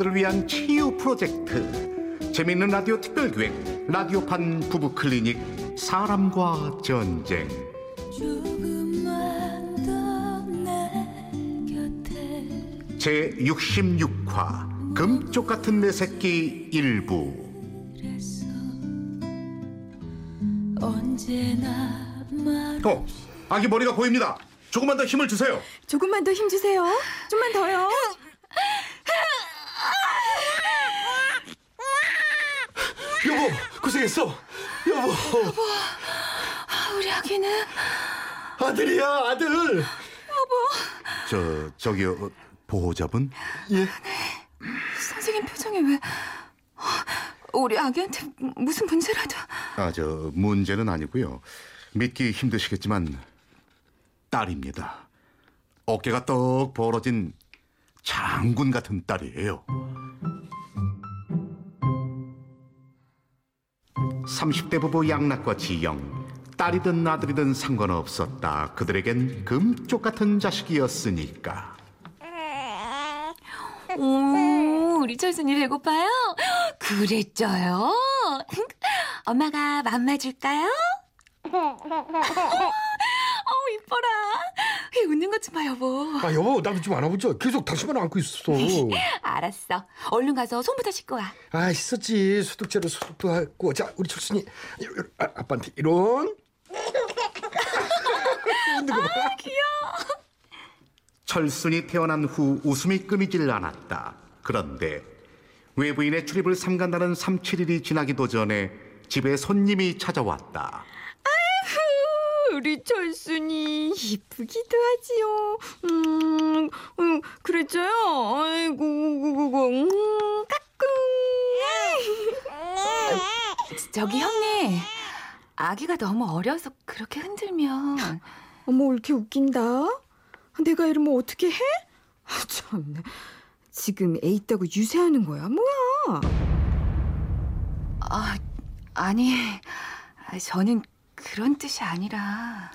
부부들을 위한 치유 프로젝트 재미있는 라디오 특별기획 라디오판 부부 클리닉 사람과 전쟁 제 66화 금쪽 같은 내 새끼 일부 어, 아기 머리가 보입니다. 조금만 더 힘을 주세요. 조금만 더 힘 주세요. 좀만 더요. 여보, 고생했어. 여보, 아, 우리 아기는 아들이야, 아들. 저 저기요 어, 보호자분 예, 선생님 표정이 왜 어, 우리 아기한테 무슨 문제라도 아 저 문제는 아니고요. 믿기 힘드시겠지만 딸입니다. 어깨가 떡 벌어진 장군 같은 딸이에요. 30대 부부 양락과 지영 딸이든 아들이든 상관없었다. 그들에겐 금쪽 같은 자식이었으니까. 오, 우리 철순이 배고파요? 그랬죠요? 엄마가 맘마 줄까요? 어. 이 웃는 것 좀 봐, 여보. 아 여보, 나도 좀 안아보자. 계속 당신만 안고 있었어. 알았어. 얼른 가서 손부터 씻고 와. 아, 있었지. 소독제로 소독도 하고. 자, 우리 철순이 이런, 아, 아빠한테 이런. 거 봐. 철순이 태어난 후 웃음이 끊이질 않았다. 그런데 외부인의 출입을 삼간다는 3, 7일이 지나기도 전에 집에 손님이 찾아왔다. 우리 철순이 이쁘기도 하지요. 음, 음 그랬죠요. 아이고, 구구구, 음, 까꿍. 저기 형님, 아기가 너무 어려서 그렇게 흔들면. 어머, 왜 이렇게 웃긴다. 내가 이러면 어떻게 해? 아, 참네. 지금 애 있다고 유세하는 거야, 뭐야? 아, 아니, 저는 그런 뜻이 아니라.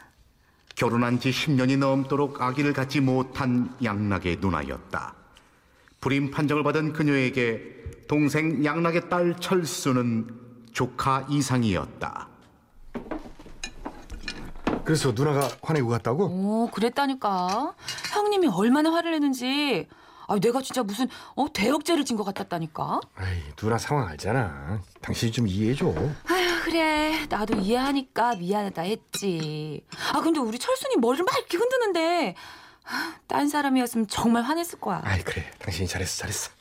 결혼한 지 10년이 넘도록 아기를 갖지 못한 양락의 누나였다. 불임 판정을 받은 그녀에게 동생 양락의 딸 철수는 조카 이상이었다. 그래서 누나가 화내고 갔다고? 오, 그랬다니까. 형님이 얼마나 화를 내는지. 아, 내가 진짜 무슨 어 대역죄를 진 것 같았다니까. 아이, 누나 상황 알잖아. 당신이 좀 이해해줘. 아휴, 그래. 나도 이해하니까 미안하다 했지. 아, 근데 우리 철순이 머리를 막 이렇게 흔드는데 아, 딴 사람이었으면 정말 화냈을 거야. 아이, 그래. 당신이 잘했어, 잘했어.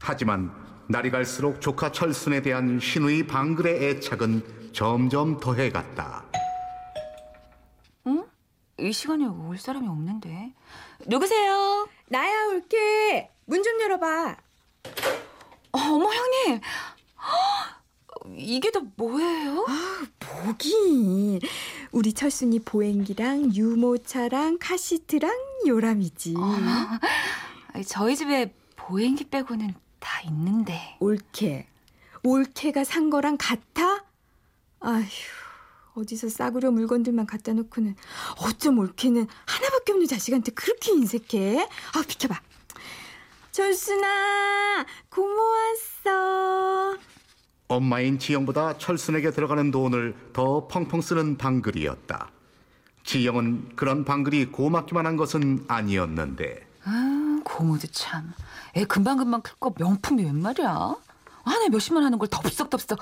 하지만 날이 갈수록 조카 철순에 대한 신우의 방글의 애착은 점점 더해갔다. 이 시간에 올 사람이 없는데. 누구세요? 나야 올게. 문 좀 열어봐. 어, 어머, 형님. 헉, 이게 다 뭐예요? 보기. 우리 철순이 보행기랑 유모차랑 카시트랑 요람이지. 아니, 저희 집에 보행기 빼고는 다 있는데. 올케. 올케가 산 거랑 같아? 아휴. 어디서 싸구려 물건들만 갖다 놓고는 어쩜 올케는 하나밖에 없는 자식한테 그렇게 인색해? 아 비켜봐. 철순아 고모 왔어. 엄마인 지영보다 철순에게 들어가는 돈을 더 펑펑 쓰는 방글이었다. 지영은 그런 방글이 고맙기만 한 것은 아니었는데 아, 고모도 참. 애 금방금방 클 거 명품이 웬 말이야? 하나에 몇십만 하는 걸 덥석덥석.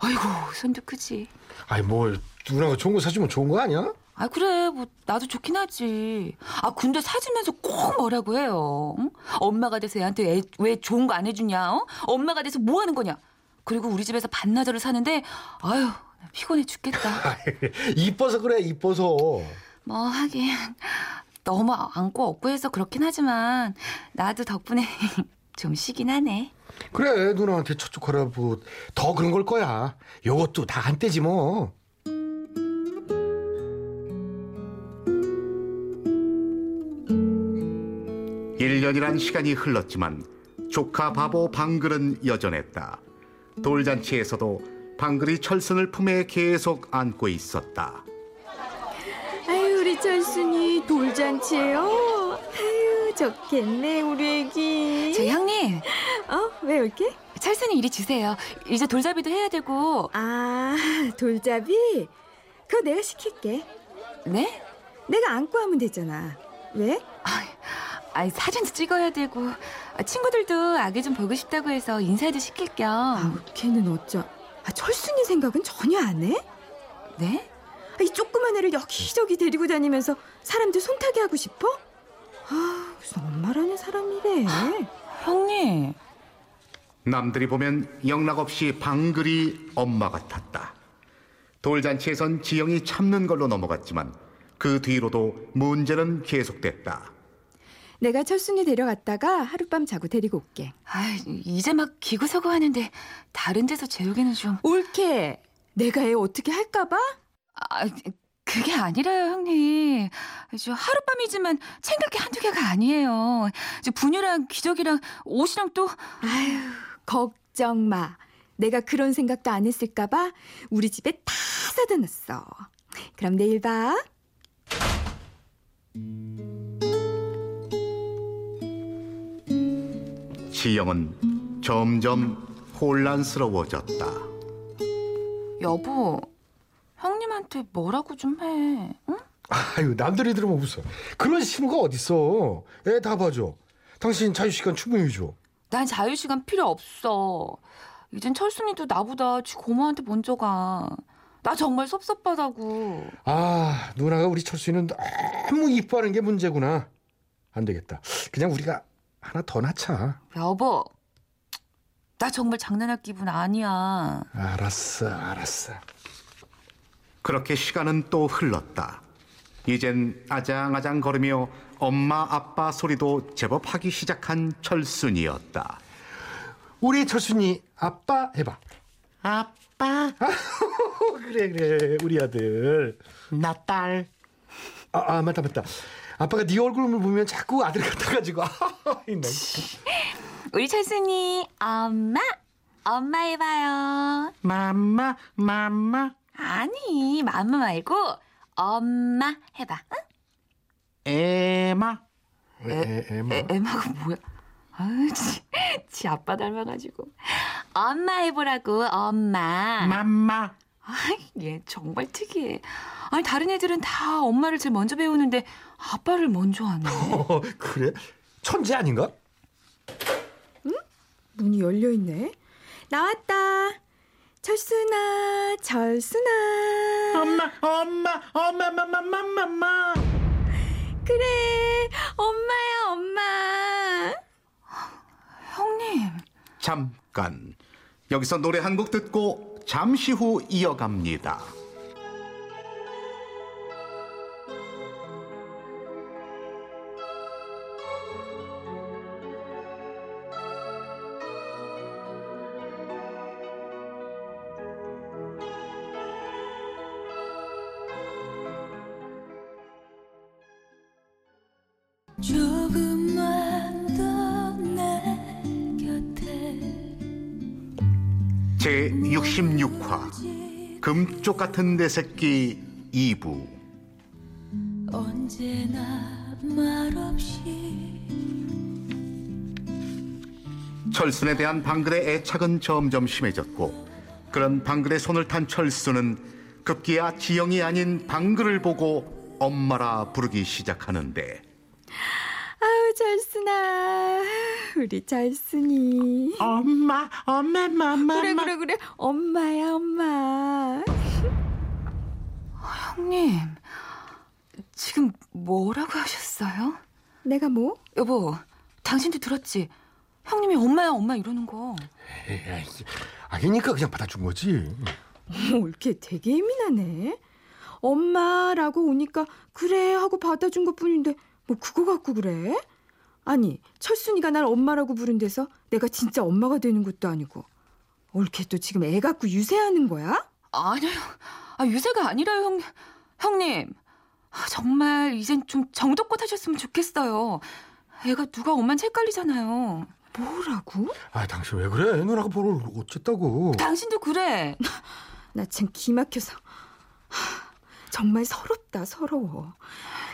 아이고, 손도 크지. 아이, 뭘, 누나가 좋은 거 사주면 좋은 거 아니야? 아, 그래. 뭐, 나도 좋긴 하지. 아, 근데 사주면서 꼭 뭐라고 해요. 응? 엄마가 돼서 애한테 애, 왜 좋은 거 안 해주냐? 어? 엄마가 돼서 뭐 하는 거냐? 그리고 우리 집에서 반나절을 사는데, 아유, 나 피곤해 죽겠다. 이뻐서 그래, 이뻐서. 뭐, 하긴. 너무 안고 업고 해서 그렇긴 하지만, 나도 덕분에 좀 쉬긴 하네. 그래, 누나한테 척척하라, 뭐, 더 그런 걸 거야. 요것도 다 한때지 뭐. 일 년이란 시간이 흘렀지만 조카 바보 방글은 여전했다. 돌잔치에서도 방글이 철순을 품에 계속 안고 있었다. 아유 우리 철순이 돌잔치예요. 아유 좋겠네 우리 애기. 저 형님, 어? 왜 올게? 철순이 이리 주세요. 이제 돌잡이도 해야 되고. 아, 돌잡이? 그거 내가 시킬게. 네? 내가 안고 하면 되잖아. 왜? 아, 사진도 찍어야 되고. 아, 친구들도 아기 좀 보고 싶다고 해서 인사도 시킬 겸. 아, 걔는 어쩌? 아, 철순이 생각은 전혀 안 해? 네? 아, 이 조그만 애를 여기저기 데리고 다니면서 사람들 손타게 하고 싶어? 아, 무슨 엄마라는 사람이래. 형님. 남들이 보면 영락없이 방글이 엄마 같았다. 돌잔치에선 지영이 참는 걸로 넘어갔지만 그 뒤로도 문제는 계속됐다. 내가 철순이 데려갔다가 하룻밤 자고 데리고 올게. 아, 이제 막 기구서고 하는데 다른 데서 재우기는 좀. 옳게. 내가 애 어떻게 할까봐? 아, 그게 아니라요, 형님. 저 하룻밤이지만 챙길 게 한두 개가 아니에요. 저 분유랑 기저귀랑 옷이랑 또 아유, 걱정 마. 내가 그런 생각도 안 했을까 봐 우리 집에 다 사다 놨어. 그럼 내일 봐. 지영은 점점 혼란스러워졌다. 여보. 형님한테 뭐라고 좀 해. 응? 아유 남들이 들으면 웃어. 그런 신호가 어딨어. 애 다 봐줘. 당신 자유시간 충분히 줘. 난 자유시간 필요 없어. 이젠 철순이도 나보다 지 고모한테 먼저 가. 나 정말 섭섭하다고. 아 누나가 우리 철수이는 너무 이뻐하는 게 문제구나. 안 되겠다. 그냥 우리가 하나 더 낳자. 여보. 나 정말 장난할 기분 아니야. 알았어 알았어. 그렇게 시간은 또 흘렀다. 이젠 아장아장 걸으며 엄마 아빠 소리도 제법 하기 시작한 철순이었다. 우리 철순이 아빠 해봐. 아빠, 그래 그래 우리 아들. 나 딸. 아, 아 맞다 맞다. 아빠가 네 얼굴을 보면 자꾸 아들 같아가지고. 우리 철순이 엄마. 엄마 해봐요. 맘마, 맘마, 아니, 맘마 말고 엄마 해봐. 응? 에마. 애, 애, 애마. 에, 에마가 뭐야? 아유, 지, 지 아빠 닮아가지고. 엄마 해보라고, 엄마. 맘마. 아이, 얘 정말 특이해. 아니, 다른 애들은 다 엄마를 제일 먼저 배우는데 아빠를 먼저 하네. 어, 그래? 천재 아닌가? 문이 열려 있네. 나왔다. 철순아, 철순아. 엄마, 엄마, 엄마, 맘마, 맘마, 맘마. 그래, 엄마야, 엄마. 형님. 잠깐. 여기서 노래 한 곡 듣고 잠시 후 이어갑니다. 금쪽 같은 내 새끼 2부. 언제나 말없이 철순에 대한 방글의 애착은 점점 심해졌고 그런 방글의 손을 탄 철수는 급기야 지영이 아닌 방글을 보고 엄마라 부르기 시작하는데 철순아. 우리 철순이. 엄마 엄마 맘마 그래, 그래, 그래. 엄마야, 엄마. 형님 지금 뭐라고 하셨어요? 내가 뭐? 여보 당신도 들었지? 형님이 엄마야 엄마 이러는 거 에이, 아기니까 그냥 받아준 거지. 어머, 이렇게 되게 예민하네. 엄마라고 오니까 그래 하고 받아준 것 뿐인데 뭐 그거 갖고 그래? 아니 철순이가 날 엄마라고 부른 데서 내가 진짜 엄마가 되는 것도 아니고 옳게 또 지금 애 갖고 유세하는 거야? 아니요 아, 유세가 아니라요 형, 형님 아, 정말 이젠 좀 정도껏 하셨으면 좋겠어요 애가 누가 엄마인지 헷갈리잖아요 뭐라고? 아 당신 왜 그래? 누나가 뭘 어쨌다고? 당신도 그래 나참 기막혀서 하, 정말 서럽다 서러워.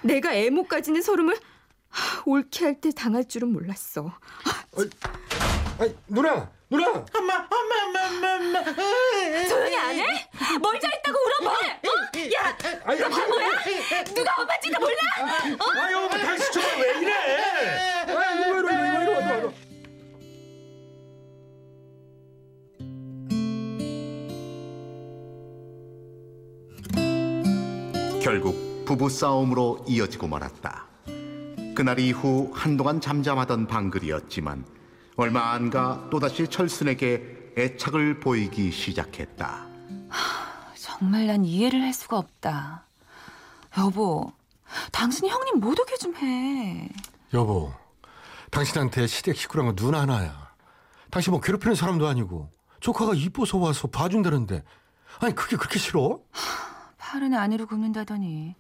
내가 애못 가지는 서름을 하, 옳게 할 때 당할 줄은 몰랐어. 아이, 누나, 누나. 엄마, 엄마, 엄마, 엄마, 엄마. 조용히 안 해? 뭘 잘했다고 울어봐. 어? 야, 아이, 너 바보야? 누가 엄마인지도 몰라? 아, 여보, 당신 정말 왜 이래? 아. 결국 부부 싸움으로 이어지고 말았다. 그날 이후 한동안 잠잠하던 방글이었지만 얼마 안 가 또다시 철순에게 애착을 보이기 시작했다. 정말 난 이해를 할 수가 없다. 여보, 당신이 형님 못 오게 좀 해. 여보, 당신한테 시댁 식구란 건 누나 하나야. 당신 뭐 괴롭히는 사람도 아니고 조카가 이뻐서 와서 봐준다는데 아니 그게 그렇게 싫어? 팔은 안으로 굽는다더니.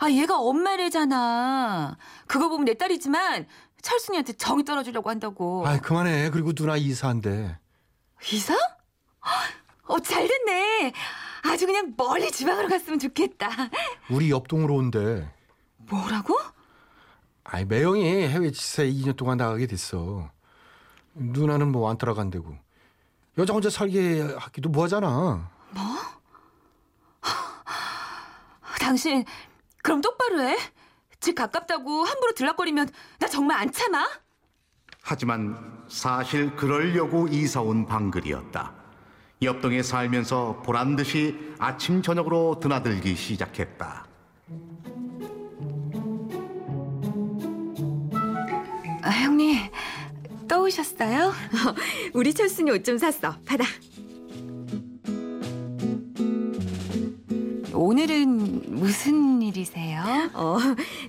아, 얘가 엄마래잖아. 그거 보면 내 딸이지만 철순이한테 정이 떨어지려고 한다고. 아이 그만해. 그리고 누나 이사한대. 이사? 어, 잘 됐네. 아주 그냥 멀리 지방으로 갔으면 좋겠다. 우리 옆동으로 온대. 뭐라고? 아이 매형이 해외 지사에 2년 동안 나가게 됐어. 누나는 뭐 안 따라간대고. 여자 혼자 살게 하기도 뭐하잖아. 당신 그럼 똑바로 해. 집 가깝다고 함부로 들락거리면 나 정말 안 참아. 하지만 사실 그러려고 이사 온 방글이었다. 옆동에 살면서 보란 듯이 아침 저녁으로 드나들기 시작했다. 아, 형님 또 오셨어요? 우리 철순이 옷 좀 샀어. 받아.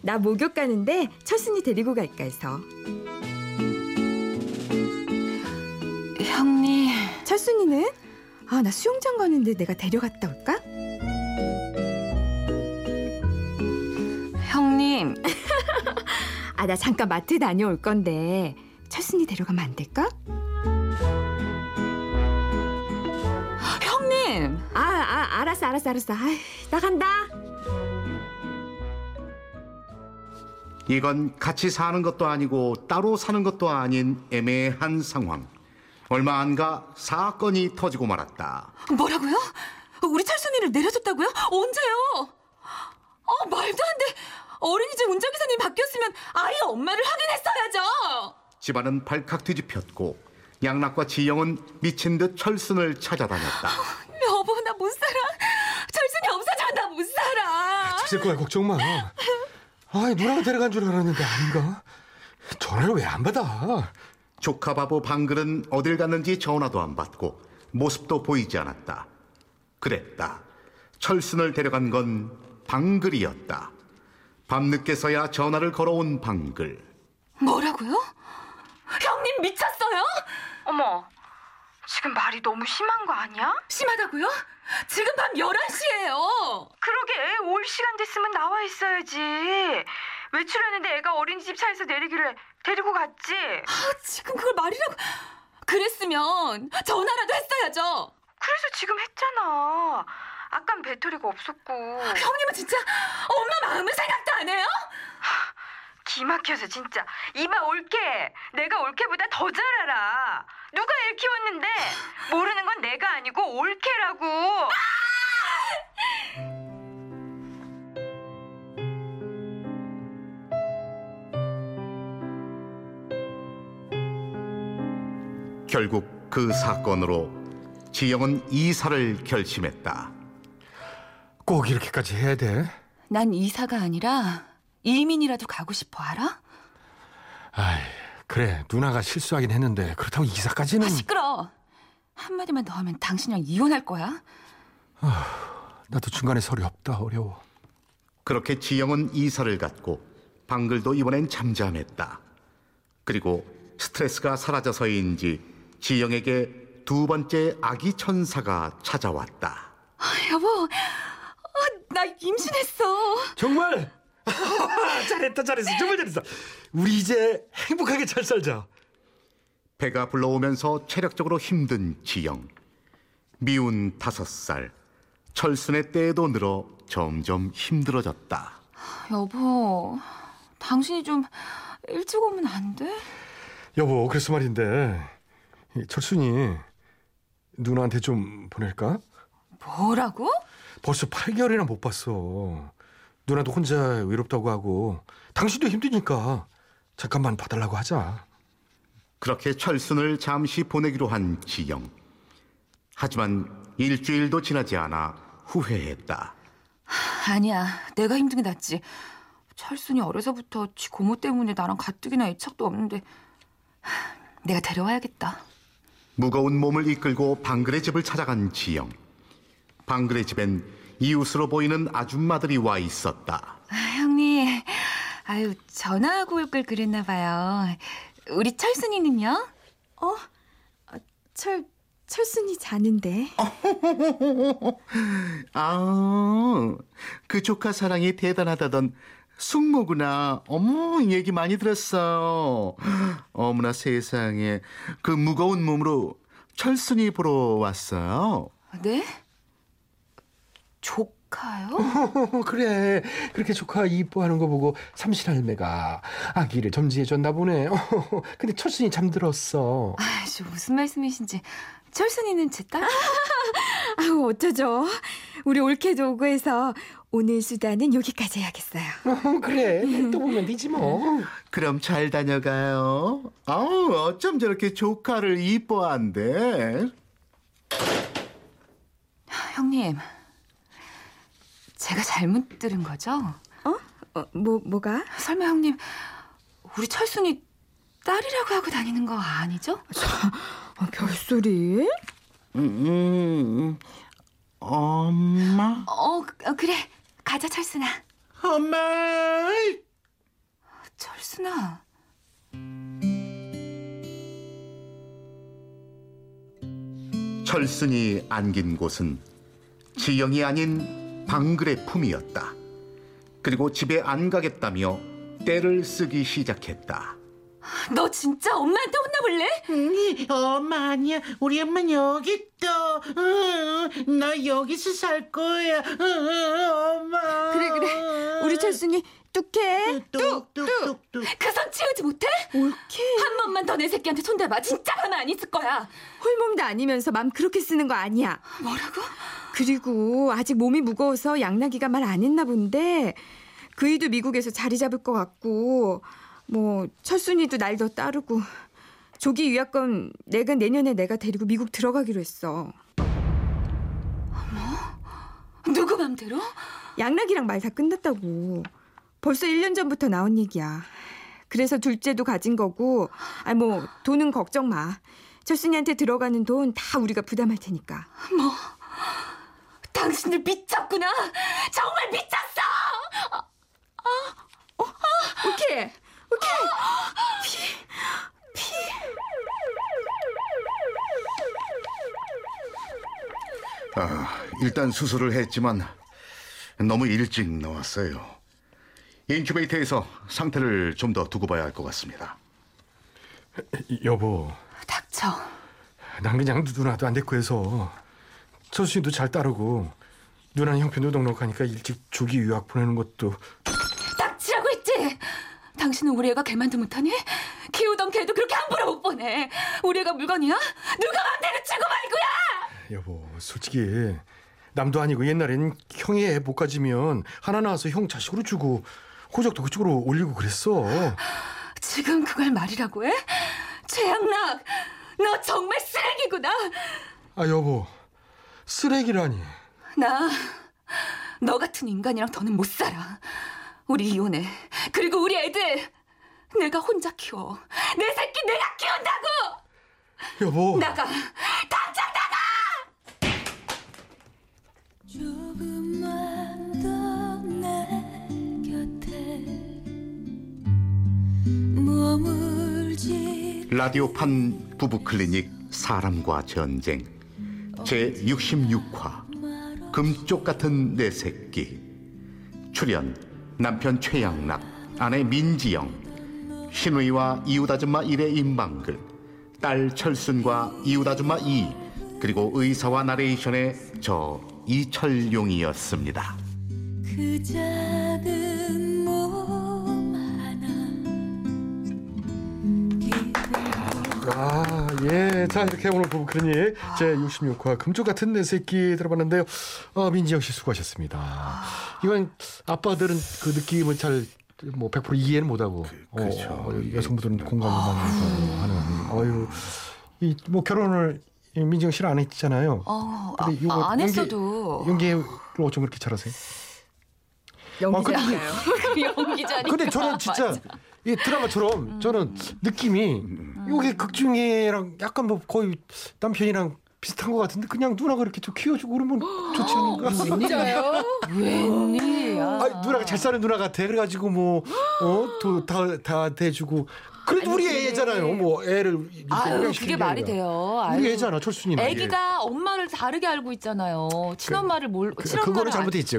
나 목욕 가는데 철순이 데리고 갈까 해서. 형님 철순이는? 아, 나 수영장 가는데 내가 데려갔다 올까? 형님 아, 나 잠깐 마트 다녀올 건데 철순이 데려가면 안 될까? 형님 아, 아, 알았어, 알았어, 알았어. 아이, 나 간다. 이건 같이 사는 것도 아니고 따로 사는 것도 아닌 애매한 상황. 얼마 안 가 사건이 터지고 말았다. 뭐라고요? 우리 철순이를 내려줬다고요? 언제요? 어 말도 안 돼. 어린이집 운전기사님 바뀌었으면 아예 엄마를 확인했어야죠. 집안은 발칵 뒤집혔고 양락과 지영은 미친 듯 철순을 찾아다녔다. 여보 나 못 살아. 철순이 없어지면 나 못 살아. 있을 거야 걱정 마. 아이 누나가 데려간 줄 알았는데 아닌가? 전화를 왜 안 받아? 조카 바보 방글은 어딜 갔는지 전화도 안 받고 모습도 보이지 않았다. 그랬다. 철순을 데려간 건 방글이었다. 밤늦게서야 전화를 걸어온 방글. 뭐라고요? 형님 미쳤어요? 어머, 지금 말이 너무 심한 거 아니야? 심하다고요? 지금 밤 11시예요. 그러게 올 시간 됐으면 나와 있어야지. 외출하는데 애가 어린이집 차에서 내리길래 데리고 갔지. 아, 지금 그걸 말이라고. 그랬으면 전화라도 했어야죠. 그래서 지금 했잖아. 아깐 배터리가 없었고 형님은 진짜 엄마 마음을 생각도 안 해요? 기 막혀서 진짜 이봐 올케 내가 올케보다 더 잘 알아. 누가 애 키웠는데 모르는 건 내가 아니고 올케라고. 결국 그 사건으로 지영은 이사를 결심했다. 꼭 이렇게까지 해야 돼? 난 이사가 아니라 이민이라도 가고 싶어 알아? 아이 그래 누나가 실수하긴 했는데 그렇다고 이사까지는 아, 시끄러. 한마디만 더 하면 당신이랑 이혼할 거야. 나도 중간에 설이 없다 어려워. 그렇게 지영은 이사를 갔고 방글도 이번엔 잠잠했다. 그리고 스트레스가 사라져서인지 지영에게 두 번째 아기 천사가 찾아왔다. 아, 여보, 아, 나 임신했어. 정말 잘했다 잘했어 정말 잘했어. 우리 이제 행복하게 잘 살자. 배가 불러오면서 체력적으로 힘든 지영. 미운 다섯 살. 철순의 때도 늘어 점점 힘들어졌다. 여보, 당신이 좀 일찍 오면 안 돼? 여보 그래서 말인데 이 철순이 누나한테 좀 보낼까? 뭐라고? 벌써 8개월이나 못 봤어. 누나도 혼자 외롭다고 하고 당신도 힘드니까 잠깐만 봐달라고 하자. 그렇게 철순을 잠시 보내기로 한 지영. 하지만 일주일도 지나지 않아 후회했다. 아니야. 내가 힘든 게 낫지. 철순이 어려서부터 지 고모 때문에 나랑 가뜩이나 애착도 없는데 하, 내가 데려와야겠다. 무거운 몸을 이끌고 방글의 집을 찾아간 지영. 방글의 집엔 이웃으로 보이는 아줌마들이 와 있었다. 아, 형님, 아유 전화하고 올 걸 그랬나 봐요. 우리 철순이는요? 철 철순이 자는데. 아, 그 조카 사랑이 대단하다던 숙모구나. 어머, 얘기 많이 들었어. 어머나 세상에. 그 무거운 몸으로 철순이 보러 왔어요. 네? 조카요? 어, 그래. 그렇게 조카 이뻐하는 거 보고 삼신할매가 아기를 점지해줬나 보네. 어, 근데 철순이 잠들었어. 아, 저 무슨 말씀이신지. 철순이는 제 딸? 아우 어쩌죠? 우리 올케도 오고 해서 오늘 수다는 여기까지 해야겠어요. 어, 그래. 또 보면 되지 뭐. 그럼 잘 다녀가요. 아우, 어쩜 저렇게 조카를 이뻐한대? 형님, 제가 잘못 들은 거죠? 어, 뭐 뭐가? 설마 형님, 우리 철순이 딸이라고 하고 다니는 거 아니죠? 어, 별소리? 음, 음, 엄마? 어, 그- 어, 그래. 가자, 철순아. 엄마. 철순아. 철순이 안긴 곳은 지영이 아닌 방글의 품이었다. 그리고 집에 안 가겠다며 때를 쓰기 시작했다. 너 진짜 엄마한테 혼나볼래? 응, 엄마 아니야. 우리 엄마 여기 있다. 응, 나 여기서 살 거야. 응, 엄마. 그래 그래. 우리 철순이 뚝해. 뚝뚝뚝뚝. 그손 치우지 못해? 올케. 한 번만 더 내 새끼한테 손대봐. 진짜 가만 안 있을 거야. 홀몸도 아니면서 맘 그렇게 쓰는 거 아니야. 뭐라고? 그리고 아직 몸이 무거워서 양나기가 말 안 했나 본데 그이도 미국에서 자리 잡을 것 같고 뭐 철순이도 날 더 따르고 조기 유학권 내가 내년에 내가 데리고 미국 들어가기로 했어. 누구 맘대로? 양락이랑 말 다 끝났다고. 벌써 1년 전부터 나온 얘기야. 그래서 둘째도 가진 거고, 아, 뭐, 돈은 걱정 마. 철순이한테 들어가는 돈 다 우리가 부담할 테니까. 당신들 미쳤구나. 정말 미쳤어. 오케이! 오케이! 아, 일단 수술을 했지만 너무 일찍 나왔어요. 인큐베이터에서 상태를 좀 더 두고 봐야 할 것 같습니다. 여보, 닥쳐. 난 그냥 누나도 안 됐고 해서 철순이도 잘 따르고 누나는 형편도 넉넉하니까 일찍 조기 유학 보내는 것도 닥치라고 했지. 당신은 우리 애가 개만도 못하니? 키우던 개도 그렇게 함부로 못 보내. 우리 애가 물건이야? 누가 맘대로 치고 말고야. 여보, 솔직히 남도 아니고 옛날엔 형이 애 못 가지면 하나 낳아서 형 자식으로 주고 호적도 그쪽으로 올리고 그랬어. 지금 그걸 말이라고 해? 최양락, 너 정말 쓰레기구나. 아 여보, 쓰레기라니. 나, 너 같은 인간이랑 더는 못 살아. 우리 이혼해. 그리고 우리 애들, 내가 혼자 키워. 내 새끼 내가 키운다고! 여보. 나가! 당장 나가! 조금만 더내 곁에 머물지 라디오판 부부클리닉 사람과 전쟁 제 66화 금쪽 같은 내 새끼 출연 남편 최양락 아내 민지영 신우이와 이웃아줌마 일의 임방글 딸 철순과 이웃아줌마 이 그리고 의사와 나레이션의 저 이철용이었습니다. 예. 자, 이렇게 오늘 부부 클리닉 제 66화 금쪽 같은 내 새끼 들어봤는데요. 어, 민지영 씨 수고하셨습니다. 이건 아빠들은 그 느낌을 잘 뭐 100% 이해는 못하고 그 렇죠. 어, 여성분들은 공감을 많이 하는 어유 이 뭐 결혼을 이 민지영 씨는 안 했잖아요. 어, 근데 아, 이거 안 연기- 했어도 연기를 어쩜 그렇게 잘하세요? 연기자. 아, 근데 연기자니까. 근데 저는 진짜 이 드라마처럼 저는 느낌이 요게 극중이랑 약간 뭐 거의 남편이랑 비슷한 것 같은데 그냥 누나가 이렇게 좀 키워주고 그러면 좋지 않을까? 진짜요? 웬일이야. 아, 누나가 잘 사는 누나 같아. 그래가지고 뭐, 뭐어또다다 대주고. 그래도 우리 애잖아요. 뭐 애를 이렇게 아유, 그게 게 말이. 돼요. 우리 아유. 애잖아 철순이는. 애기가 엄마를 다르게 알고 있잖아요. 친엄마를 몰 그- 친엄마를 그거는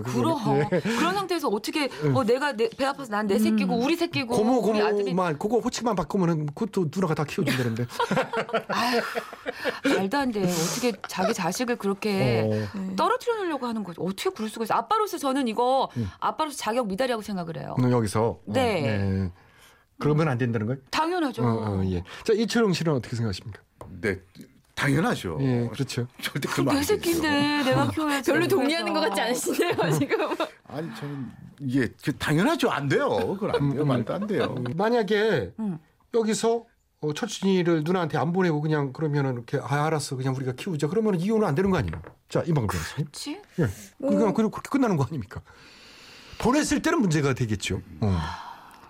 그거는. 그럼 예. 그런 상태에서 어떻게 어, 내가 내, 배 아파서 난 내 새끼고 우리 새끼고 고모 우리 고모만 그거 호치만 바꾸면은 그것도 누나가 다 키워준다는데. 아유 말도 안 돼. 어떻게 자기 자식을 그렇게 어. 떨어뜨려 놓으려고 하는 거죠. 어떻게 그럴 수가 있어? 아빠로서 저는 이거 아빠로서 자격 미달이라고 생각을 해요. 음, 여기서. 어, 네. 그러면 안 된다는 거예요? 당연하죠. 어, 어, 예. 자 이철용 씨는 어떻게 생각하십니까? 네, 당연하죠. 예, 그렇죠. 절대 그러면 내안 되죠. 새끼인데 내가 키워야지. 별로 동의하는 것. 같지 않으시네요 지금. 아니 저는 이게 그 당연하죠. 안 돼요. 그건 안 돼요. 말도 안 돼요. 만약에 음. 여기서 어, 철순이를 누나한테 안 보내고 그냥 그러면은 이렇게 아 알았어 그냥 우리가 키우자 그러면 이혼은 안 되는 거 아니에요? 자 이방금 변호사님. 그렇지? 예. 그냥 그냥 그렇게 끝나는 거 아닙니까? 보냈을 때는 문제가 되겠죠. 어.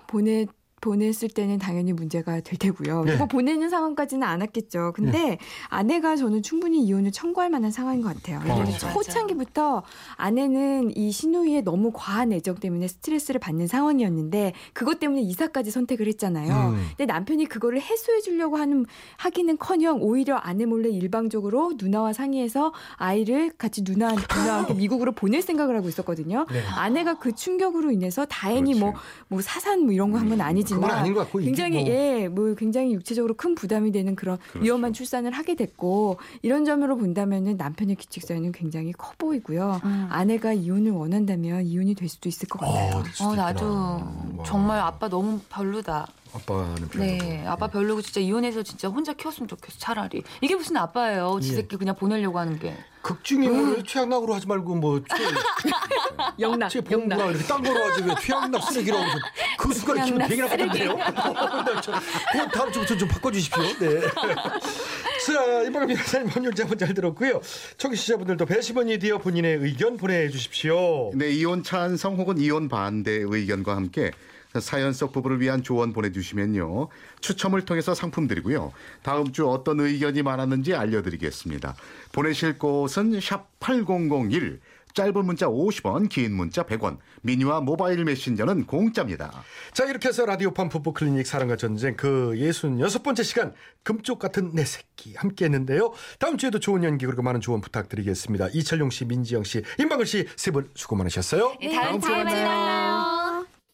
보내 보냈을 때는 당연히 문제가 될 테고요. 예. 뭐 보내는 상황까지는 않았겠죠. 근데 아내가 저는 충분히 이혼을 청구할 만한 상황인 것 같아요. 왜냐하면 맞아. 초창기부터 아내는 이 신우이의 너무 과한 애정 때문에 스트레스를 받는 상황이었는데 그것 때문에 이사까지 선택을 했잖아요. 음. 근데 남편이 그거를 해소해 주려고 하는 하기는커녕 오히려 아내 몰래 일방적으로 누나와 상의해서 아이를 같이 누나 함께 미국으로 보낼 생각을 하고 있었거든요. 네. 아내가 그 충격으로 인해서 다행히 뭐 그렇지. 뭐 사산 뭐 이런 거 한 건 아니지만 그건 아닌 것 같고 이게 굉장히 뭐- 예, 뭐 굉장히 육체적으로 큰 부담이 되는 그런 그렇죠. 위험한 출산을 하게 됐고 이런 점으로 본다면은 남편의 규칙 사유는 굉장히 커 보이고요. 음. 아내가 이혼을 원한다면 이혼이 될 수도 있을 것 같아요. 어, 될 수도 어 나도. 와. 정말 아빠 너무 별로다. 아빠는 별로. 네, 아빠 별로고 진짜 이혼해서 진짜 혼자 키웠으면 좋겠어 차라리. 이게 무슨 아빠예요? 지 예. 새끼 그냥 보내려고 하는 게. 극중에 음. 뭐 최악락으로 하지 말고 뭐 영락, 최 봉구나 이렇게 딴 거로 하지 왜 최악락 쓰레기라고 해서 그 숟가락 치면 되게 나쁘던데요? 그 다음 주부터 좀 바꿔주십시오. 네. 자, 이방금 변호사님 한번 잘 들었고요. 청취자분들도 배심원이 되어 본인의 의견 보내주십시오. 네, 이혼 찬성 혹은 이혼 반대 의견과 함께 사연 속 부부를 위한 조언 보내주시면요. 추첨을 통해서 상품 드리고요. 다음 주 어떤 의견이 많았는지 알려드리겠습니다. 보내실 곳은 샵 8001, 짧은 문자 50원, 긴 문자 100원, 미니와 모바일 메신저는 공짜입니다. 자, 이렇게 해서 라디오판 부부 클리닉 사랑과 전쟁 그 66번째 시간 금쪽 같은 내 새끼 함께 했는데요. 다음 주에도 좋은 연기 그리고 많은 조언 부탁드리겠습니다. 이철용 씨, 민지영 씨, 임방글 씨 세 분 수고 많으셨어요. 다음 주에 만나요.